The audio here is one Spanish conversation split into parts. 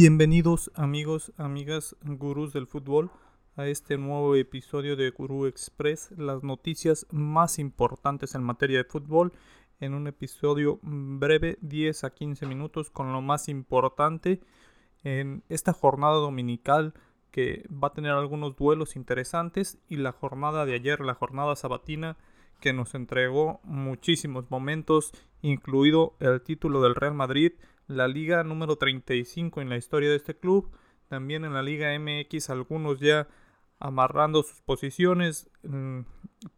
Bienvenidos amigos, amigas, gurús del fútbol a este nuevo episodio de Gurú Express, las noticias más importantes en materia de fútbol. En un episodio breve 10 a 15 minutos con lo más importante en esta jornada dominical que va a tener algunos duelos interesantes y la jornada de ayer, la jornada sabatina que nos entregó muchísimos momentos, incluido el título del Real Madrid, la liga número 35 en la historia de este club, también en la liga MX algunos ya amarrando sus posiciones, mm,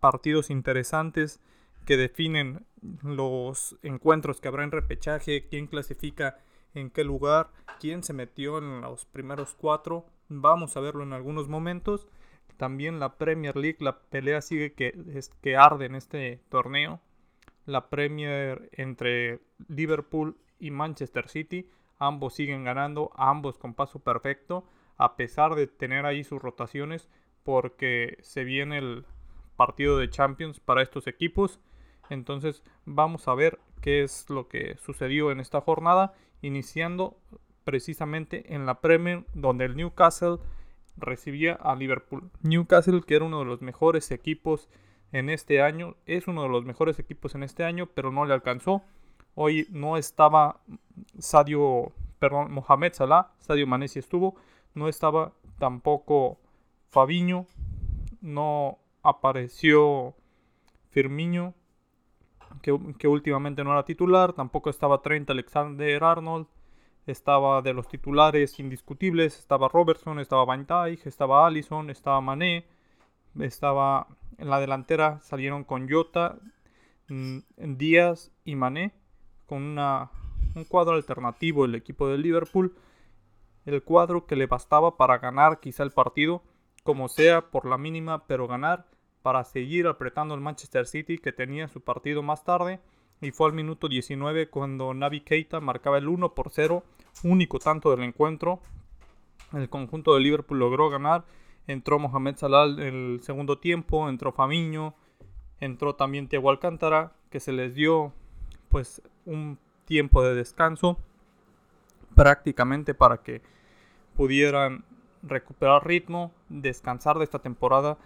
partidos interesantes que definen los encuentros que habrá en repechaje, quién clasifica en qué lugar, quién se metió en los primeros cuatro. Vamos a verlo en algunos momentos. También la Premier League, la pelea sigue que, que arde en este torneo. La Premier entre Liverpool y Manchester City. Ambos siguen ganando, ambos con paso perfecto, a pesar de tener ahí sus rotaciones, porque se viene el partido de Champions para estos equipos. Entonces vamos a ver qué es lo que sucedió en esta jornada, iniciando precisamente en la Premier, donde el Newcastle recibía a Liverpool. Newcastle, que era uno de los mejores equipos en este año, es uno de los mejores equipos en este año, pero no le alcanzó. Hoy no estaba Sadio, perdón, Mohamed Salah, Sadio Mané estuvo, no estaba tampoco Fabiño, no apareció Firmino, que, que, últimamente no era titular, tampoco estaba Trent Alexander Arnold, estaba de los titulares indiscutibles, estaba Robertson, estaba Van Dijk, estaba Allison, estaba Mané, estaba en la delantera salieron con Jota, mm, Díaz y Mané con una, un cuadro alternativo el equipo de Liverpool, el cuadro que le bastaba para ganar quizá el partido, como sea por la mínima, pero ganar para seguir apretando el Manchester City que tenía su partido más tarde y fue al minuto 19 cuando Navi Keita marcaba el 1 por 0, único tanto del encuentro. El conjunto de Liverpool logró ganar. Entró Mohamed Salah en el segundo tiempo, entró Famiño, entró también Thiago Alcántara, que se les dio pues un tiempo de descanso prácticamente para que pudieran recuperar ritmo, descansar de esta temporada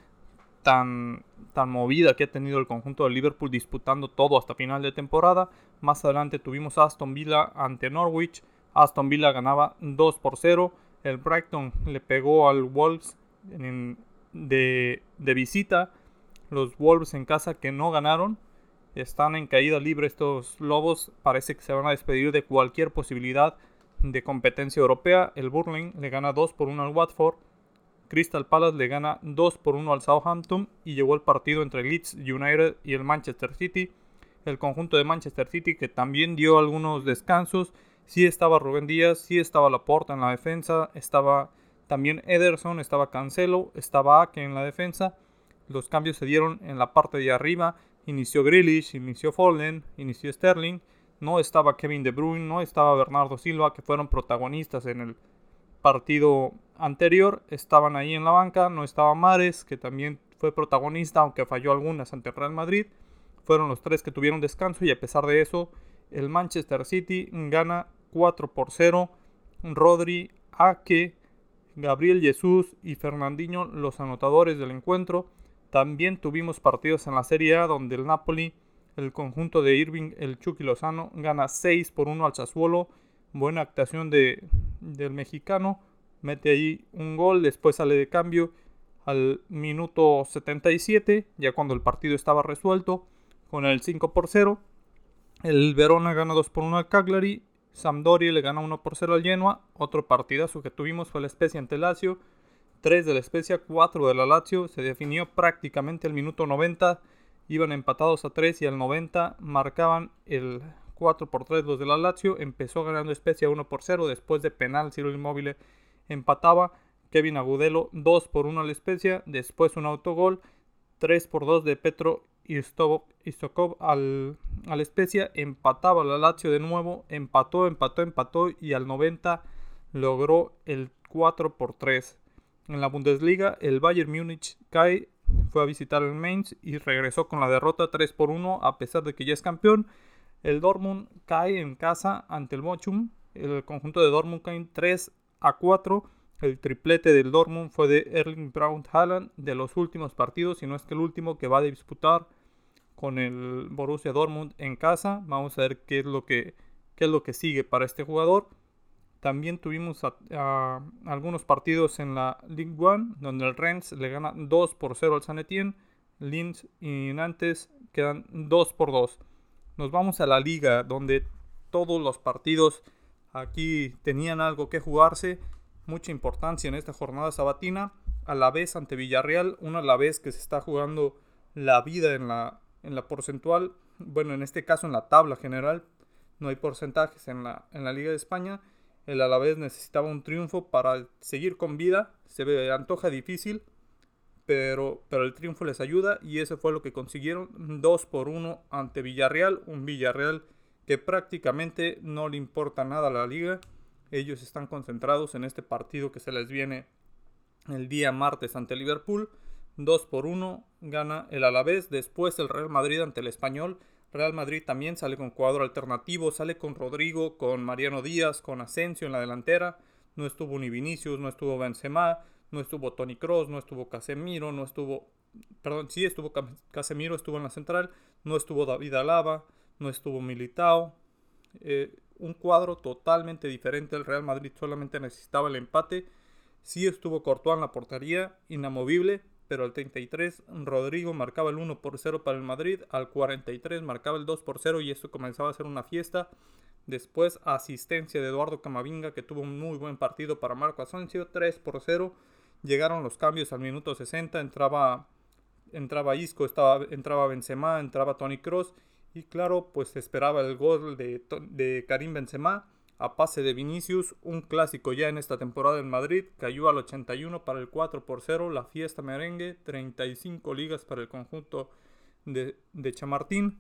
tan, tan movida que ha tenido el conjunto de Liverpool disputando todo hasta final de temporada. Más adelante tuvimos Aston Villa ante Norwich. Aston Villa ganaba 2 por 0. El Brighton le pegó al Wolves de, de visita. Los Wolves en casa que no ganaron. Están en caída libre estos Lobos. Parece que se van a despedir de cualquier posibilidad de competencia europea. El Burling le gana 2 por 1 al Watford. Crystal Palace le gana 2 por 1 al Southampton y llegó el partido entre Leeds United y el Manchester City. El conjunto de Manchester City que también dio algunos descansos. Sí estaba Rubén Díaz, sí estaba Laporta en la defensa, estaba también Ederson, estaba Cancelo, estaba Ake en la defensa. Los cambios se dieron en la parte de arriba. Inició Grealish, inició Foden, inició Sterling. No estaba Kevin De Bruyne, no estaba Bernardo Silva, que fueron protagonistas en el partido anterior estaban ahí en la banca, no estaba Mares, que también fue protagonista, aunque falló algunas ante Real Madrid. Fueron los tres que tuvieron descanso y a pesar de eso, el Manchester City gana 4 por 0. Rodri, Ake, Gabriel Jesús y Fernandinho los anotadores del encuentro. También tuvimos partidos en la Serie A donde el Napoli, el conjunto de Irving, el Chucky Lozano, gana 6 por 1 al Sassuolo. Buena actuación de, del mexicano, mete ahí un gol, después sale de cambio al minuto 77, ya cuando el partido estaba resuelto, con el 5 por 0. El Verona gana 2 por 1 al Cagliari, Sampdoria le gana 1 por 0 al Genoa, otro partidazo que tuvimos fue la Spezia ante Lazio, 3 de la Spezia, 4 de la Lazio, se definió prácticamente el minuto 90, iban empatados a 3 y al 90 marcaban el 4 por 3 los de la Lazio. Empezó ganando Spezia 1 por 0. Después de penal, Ciro Inmóvil empataba. Kevin Agudelo 2 por 1 la Spezia. Después un autogol. 3 por 2 de Petro Istokov al, al Spezia. Empataba la Lazio de nuevo. Empató, empató, empató. Y al 90 logró el 4 por 3. En la Bundesliga, el Bayern Múnich cae, fue a visitar el Mainz y regresó con la derrota 3 por 1 a pesar de que ya es campeón. El Dortmund cae en casa ante el Bochum. El conjunto de Dortmund cae 3 a 4. El triplete del Dortmund fue de Erling Braun Haaland de los últimos partidos, si no es que el último que va a disputar con el Borussia Dortmund en casa. Vamos a ver qué es lo que, qué es lo que sigue para este jugador. También tuvimos algunos partidos en la Ligue 1, donde el Rennes le gana 2 por 0 al San Etienne. Linz y Nantes quedan 2 por 2. Nos vamos a la liga, donde todos los partidos aquí tenían algo que jugarse. Mucha importancia en esta jornada sabatina. A la vez ante Villarreal, una a la vez que se está jugando la vida en la, en la porcentual. Bueno, en este caso en la tabla general. No hay porcentajes en la, en la Liga de España. El Alavés necesitaba un triunfo para seguir con vida. Se ve, antoja difícil, pero, pero el triunfo les ayuda y eso fue lo que consiguieron. 2 por 1 ante Villarreal. Un Villarreal que prácticamente no le importa nada a la liga. Ellos están concentrados en este partido que se les viene el día martes ante Liverpool. 2 por 1 gana el Alavés. Después el Real Madrid ante el Español. Real Madrid también sale con cuadro alternativo. Sale con Rodrigo, con Mariano Díaz, con Asensio en la delantera. No estuvo ni Vinicius, no estuvo Benzema, no estuvo Tony Cross, no estuvo Casemiro, no estuvo. Perdón, sí estuvo Casemiro, estuvo en la central. No estuvo David Alaba, no estuvo Militao. Eh, un cuadro totalmente diferente. El Real Madrid solamente necesitaba el empate. Sí estuvo Courtois en la portería, inamovible, pero al 33 Rodrigo marcaba el 1 por 0 para el Madrid, al 43 marcaba el 2 por 0 y eso comenzaba a ser una fiesta. Después asistencia de Eduardo Camavinga que tuvo un muy buen partido para Marco Asensio, 3 por 0. Llegaron los cambios al minuto 60, entraba entraba Isco, estaba, entraba Benzema, entraba Tony Cross y claro, pues esperaba el gol de, de Karim Benzema a pase de Vinicius, un clásico ya en esta temporada en Madrid, cayó al 81 para el 4 por 0, la fiesta merengue, 35 ligas para el conjunto de, de Chamartín,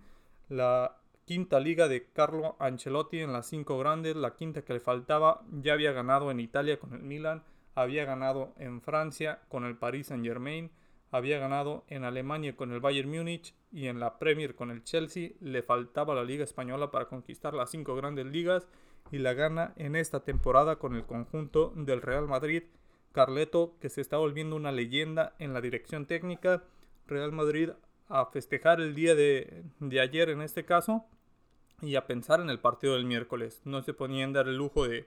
la quinta liga de Carlo Ancelotti en las 5 grandes, la quinta que le faltaba, ya había ganado en Italia con el Milan, había ganado en Francia con el Paris Saint Germain, había ganado en Alemania con el Bayern Múnich y en la Premier con el Chelsea. Le faltaba la Liga Española para conquistar las cinco grandes ligas y la gana en esta temporada con el conjunto del Real Madrid. Carleto, que se está volviendo una leyenda en la dirección técnica. Real Madrid a festejar el día de, ayer en este caso y a pensar en el partido del miércoles. No se podían dar el lujo de,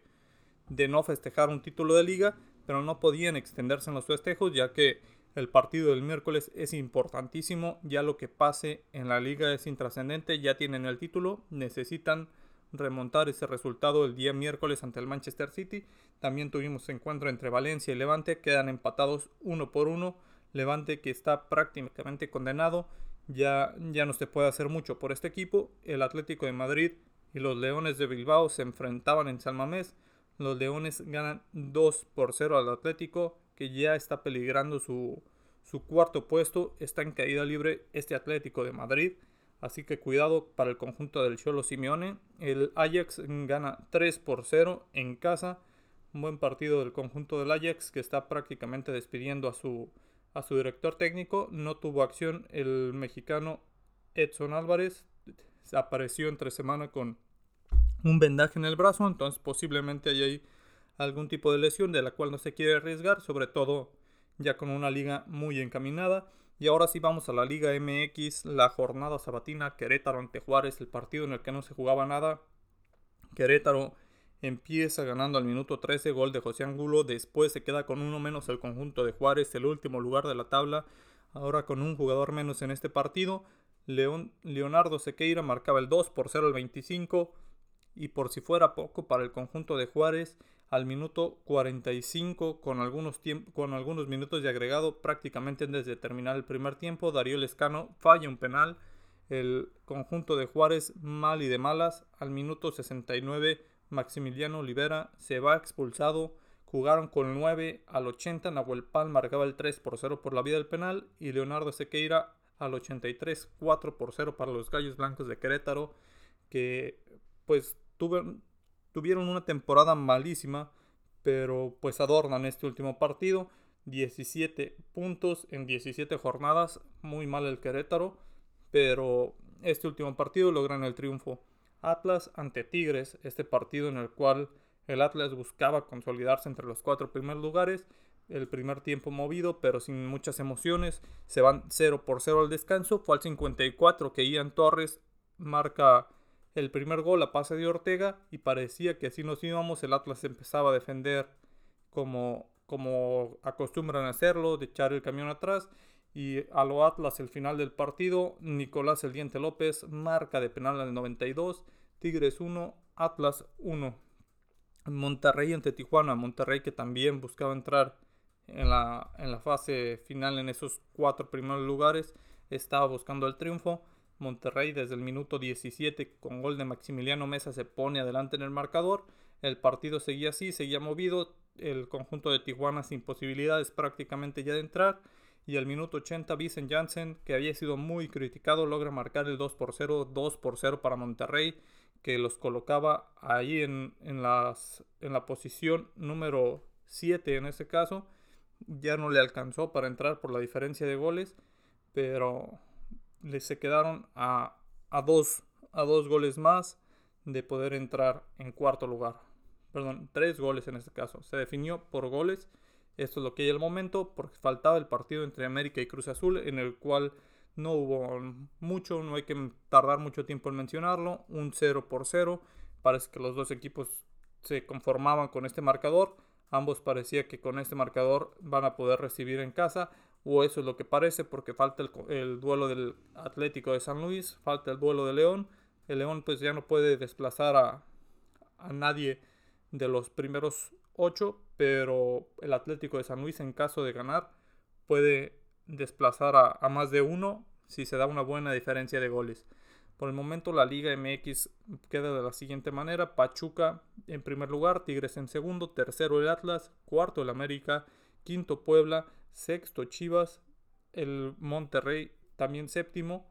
de no festejar un título de liga, pero no podían extenderse en los festejos ya que el partido del miércoles es importantísimo, ya lo que pase en la liga es intrascendente, ya tienen el título, necesitan remontar ese resultado el día miércoles ante el Manchester City. También tuvimos encuentro entre Valencia y Levante, quedan empatados uno por uno. Levante que está prácticamente condenado, ya, ya no se puede hacer mucho por este equipo. El Atlético de Madrid y los Leones de Bilbao se enfrentaban en San Mamés. Los Leones ganan 2 por 0 al Atlético que ya está peligrando su, cuarto puesto. Está en caída libre este Atlético de Madrid. Así que cuidado para el conjunto del Cholo Simeone. El Ajax gana 3 por 0 en casa. Un buen partido del conjunto del Ajax que está prácticamente despidiendo a su, a su director técnico. No tuvo acción el mexicano Edson Álvarez. Apareció entre semana con un vendaje en el brazo. Entonces posiblemente hay ahí algún tipo de lesión de la cual no se quiere arriesgar, sobre todo ya con una liga muy encaminada. Y ahora sí vamos a la Liga MX, la jornada sabatina, Querétaro ante Juárez, el partido en el que no se jugaba nada. Querétaro empieza ganando al minuto 13, gol de José Angulo, después se queda con uno menos el conjunto de Juárez, el último lugar de la tabla, ahora con un jugador menos en este partido. León, Leonardo Sequeira marcaba el 2 por 0 el 25 y por si fuera poco para el conjunto de Juárez, al minuto 45 con algunos, con algunos minutos de agregado prácticamente desde terminar el primer tiempo. Darío Lescano falla un penal. El conjunto de Juárez mal y de malas. Al minuto 69 Maximiliano Olivera se va expulsado. Jugaron con 9 al 80. Nahuel Pal marcaba el 3 por 0 por la vía del penal. Y Leonardo Sequeira al 83 4 por 0 para los Gallos Blancos de Querétaro. Que pues tuvo, Tuvieron una temporada malísima, pero pues adornan este último partido. 17 puntos en 17 jornadas, muy mal el Querétaro, pero este último partido logran el triunfo. Atlas ante Tigres, este partido en el cual El Atlas buscaba consolidarse entre los cuatro primeros lugares. El primer tiempo movido, pero sin muchas emociones. Se van 0 por 0 al descanso. Fue al 54 que Ian Torres marca el primer gol a pase de Ortega y parecía que así nos íbamos. El Atlas empezaba a defender como, como acostumbran a hacerlo, de echar el camión atrás. Y a lo Atlas el final del partido, Nicolás El Diente López marca de penal al 92, Tigres 1, Atlas 1. Monterrey ante Tijuana, Monterrey que también buscaba entrar en la, en la fase final en esos cuatro primeros lugares, estaba buscando el triunfo. Monterrey desde el minuto 17 con gol de Maximiliano Mesa se pone adelante en el marcador. El partido seguía así, seguía movido. El conjunto de Tijuana sin posibilidades prácticamente ya de entrar. Y al minuto 80 Vicen Janssen, que había sido muy criticado, logra marcar el 2 por 0, 2 por 0 para Monterrey, que los colocaba ahí en, en, las, en la posición número 7 en este caso. Ya no le alcanzó para entrar por la diferencia de goles, pero le se quedaron a, dos, a dos goles más de poder entrar en cuarto lugar. Perdón, tres goles en este caso. Se definió por goles. Esto es lo que hay al momento, porque faltaba el partido entre América y Cruz Azul, en el cual no hubo mucho, no hay que tardar mucho tiempo en mencionarlo. Un 0 por 0. Parece que los dos equipos se conformaban con este marcador. Ambos parecía que con este marcador van a poder recibir en casa o eso es lo que parece porque falta el, duelo del Atlético de San Luis, falta el duelo de León. El León pues ya no puede desplazar a, nadie de los primeros ocho, pero el Atlético de San Luis en caso de ganar puede desplazar a, a, más de uno si se da una buena diferencia de goles. Por el momento la Liga MX queda de la siguiente manera. Pachuca en primer lugar, Tigres en segundo, tercero el Atlas, cuarto el América, quinto Puebla, sexto Chivas, el Monterrey también séptimo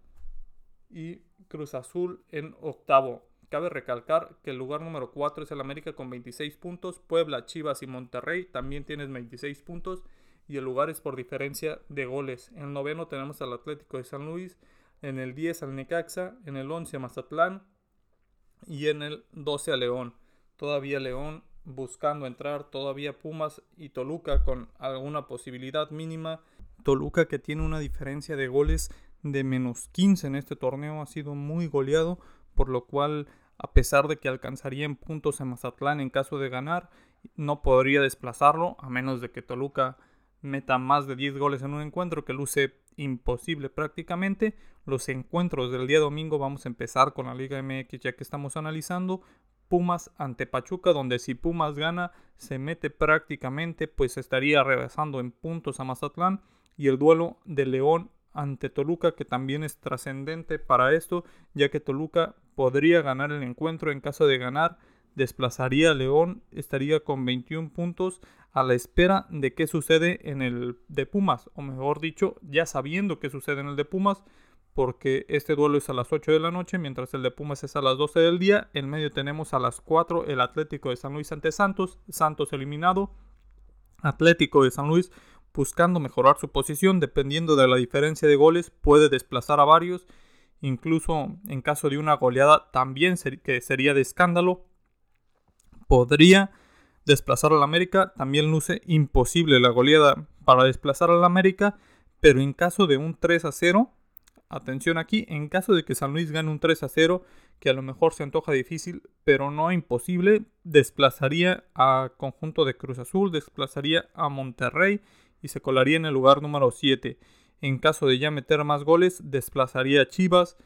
y Cruz Azul en octavo. Cabe recalcar que el lugar número 4 es el América con 26 puntos, Puebla, Chivas y Monterrey también tienen 26 puntos y el lugar es por diferencia de goles. En el noveno tenemos al Atlético de San Luis, en el 10 al Necaxa, en el 11 a Mazatlán y en el 12 a León. Todavía León buscando entrar todavía Pumas y Toluca con alguna posibilidad mínima. Toluca que tiene una diferencia de goles de menos 15 en este torneo ha sido muy goleado, por lo cual a pesar de que alcanzaría en puntos a Mazatlán en caso de ganar, no podría desplazarlo a menos de que Toluca meta más de 10 goles en un encuentro que luce imposible prácticamente. Los encuentros del día domingo vamos a empezar con la Liga MX ya que estamos analizando. Pumas ante Pachuca, donde si Pumas gana, se mete prácticamente, pues estaría regresando en puntos a Mazatlán. Y el duelo de León ante Toluca, que también es trascendente para esto, ya que Toluca podría ganar el encuentro. En caso de ganar, desplazaría a León, estaría con 21 puntos a la espera de qué sucede en el de Pumas, o mejor dicho, ya sabiendo qué sucede en el de Pumas, porque este duelo es a las 8 de la noche, mientras el de Pumas es a las 12 del día. En medio tenemos a las 4 el Atlético de San Luis ante Santos, Santos eliminado. Atlético de San Luis buscando mejorar su posición, dependiendo de la diferencia de goles, puede desplazar a varios. Incluso en caso de una goleada, también que sería de escándalo, podría desplazar al América. También luce imposible la goleada para desplazar al América, pero en caso de un 3 a 0, atención aquí, en caso de que San Luis gane un 3 a 0, que a lo mejor se antoja difícil, pero no imposible, desplazaría a conjunto de Cruz Azul, desplazaría a Monterrey y se colaría en el lugar número 7. En caso de ya meter más goles, desplazaría a Chivas,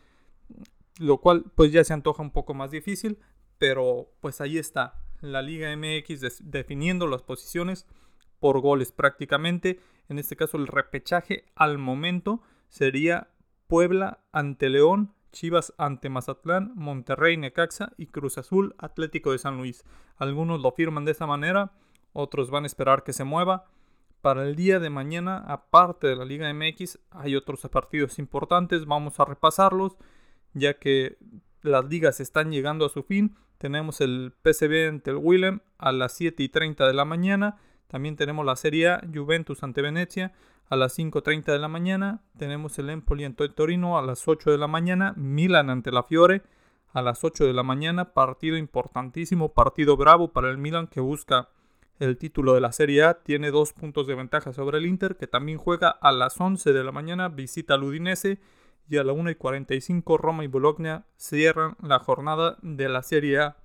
lo cual pues ya se antoja un poco más difícil, pero pues ahí está la Liga MX definiendo las posiciones por goles prácticamente. En este caso el repechaje al momento sería Puebla ante León, Chivas ante Mazatlán, Monterrey, Necaxa y Cruz Azul, Atlético de San Luis. Algunos lo firman de esa manera, otros van a esperar que se mueva. Para el día de mañana, aparte de la Liga MX, hay otros partidos importantes, vamos a repasarlos, ya que las ligas están llegando a su fin. Tenemos el PCB ante el Willem a las 7 y 30 de la mañana. También tenemos la Serie A, Juventus ante Venecia a las 5.30 de la mañana. Tenemos el Empoli ante Torino a las 8 de la mañana. Milan ante la Fiore a las 8 de la mañana. Partido importantísimo, partido bravo para el Milan que busca el título de la Serie A. Tiene dos puntos de ventaja sobre el Inter que también juega a las 11 de la mañana. Visita al Udinese y a la 1 y 45 Roma y Bologna cierran la jornada de la Serie A.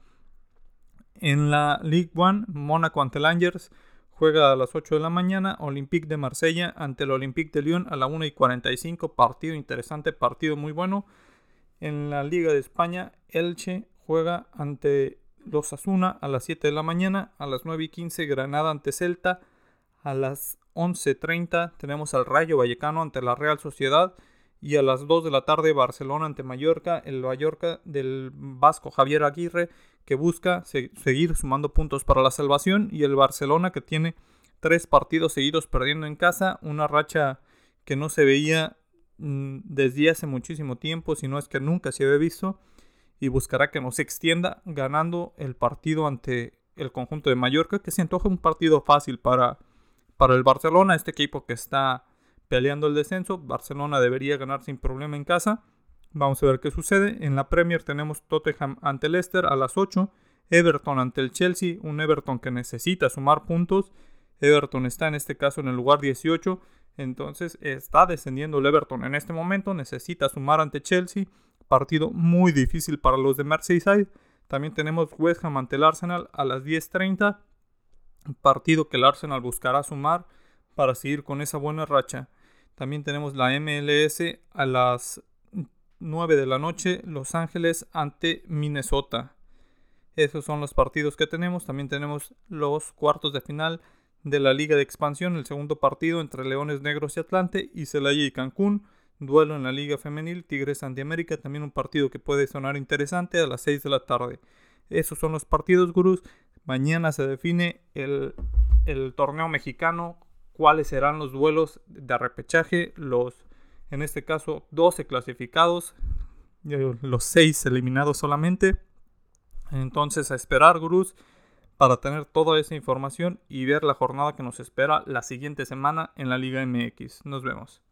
En la League One, Mónaco ante el Angers juega a las 8 de la mañana. Olympique de Marsella ante el Olympique de Lyon a la 1 y 45. Partido interesante, partido muy bueno. En la Liga de España, Elche juega ante los Asuna a las 7 de la mañana. A las 9 y 15, Granada ante Celta. A las 11.30 tenemos al Rayo Vallecano ante la Real Sociedad. Y a las 2 de la tarde, Barcelona ante Mallorca. El Mallorca del Vasco Javier Aguirre que busca seguir sumando puntos para la salvación. Y el Barcelona que tiene tres partidos seguidos perdiendo en casa. Una racha que no se veía Mm, desde hace muchísimo tiempo, si no es que nunca se había visto, y buscará que no se extienda ganando el partido ante el conjunto de Mallorca, que se antoja un partido fácil para, para el Barcelona, este equipo que está peleando el descenso. Barcelona debería ganar sin problema en casa. Vamos a ver qué sucede. En la Premier tenemos Tottenham ante Leicester a las 8, Everton ante el Chelsea, un Everton que necesita sumar puntos. Everton está en este caso en el lugar 18 entonces está descendiendo el Everton en este momento, necesita sumar ante Chelsea, partido muy difícil para los de Merseyside. También tenemos West Ham ante el Arsenal a las 10.30, partido que el Arsenal buscará sumar para seguir con esa buena racha. También tenemos la MLS a las 9 de la noche, Los Ángeles ante Minnesota. Esos son los partidos que tenemos. También tenemos los cuartos de final de la Liga de Expansión, el segundo partido entre Leones Negros y Atlante y Celaya y Cancún. Duelo en la Liga Femenil, Tigres Antiamérica, también un partido que puede sonar interesante a las 6 de la tarde. Esos son los partidos, gurús. Mañana se define el, el torneo mexicano, cuáles serán los duelos de arrepechaje, los, en este caso, 12 clasificados, los 6 eliminados solamente. Entonces, a esperar, gurús para tener toda esa información y ver la jornada que nos espera la siguiente semana en la Liga MX. Nos vemos.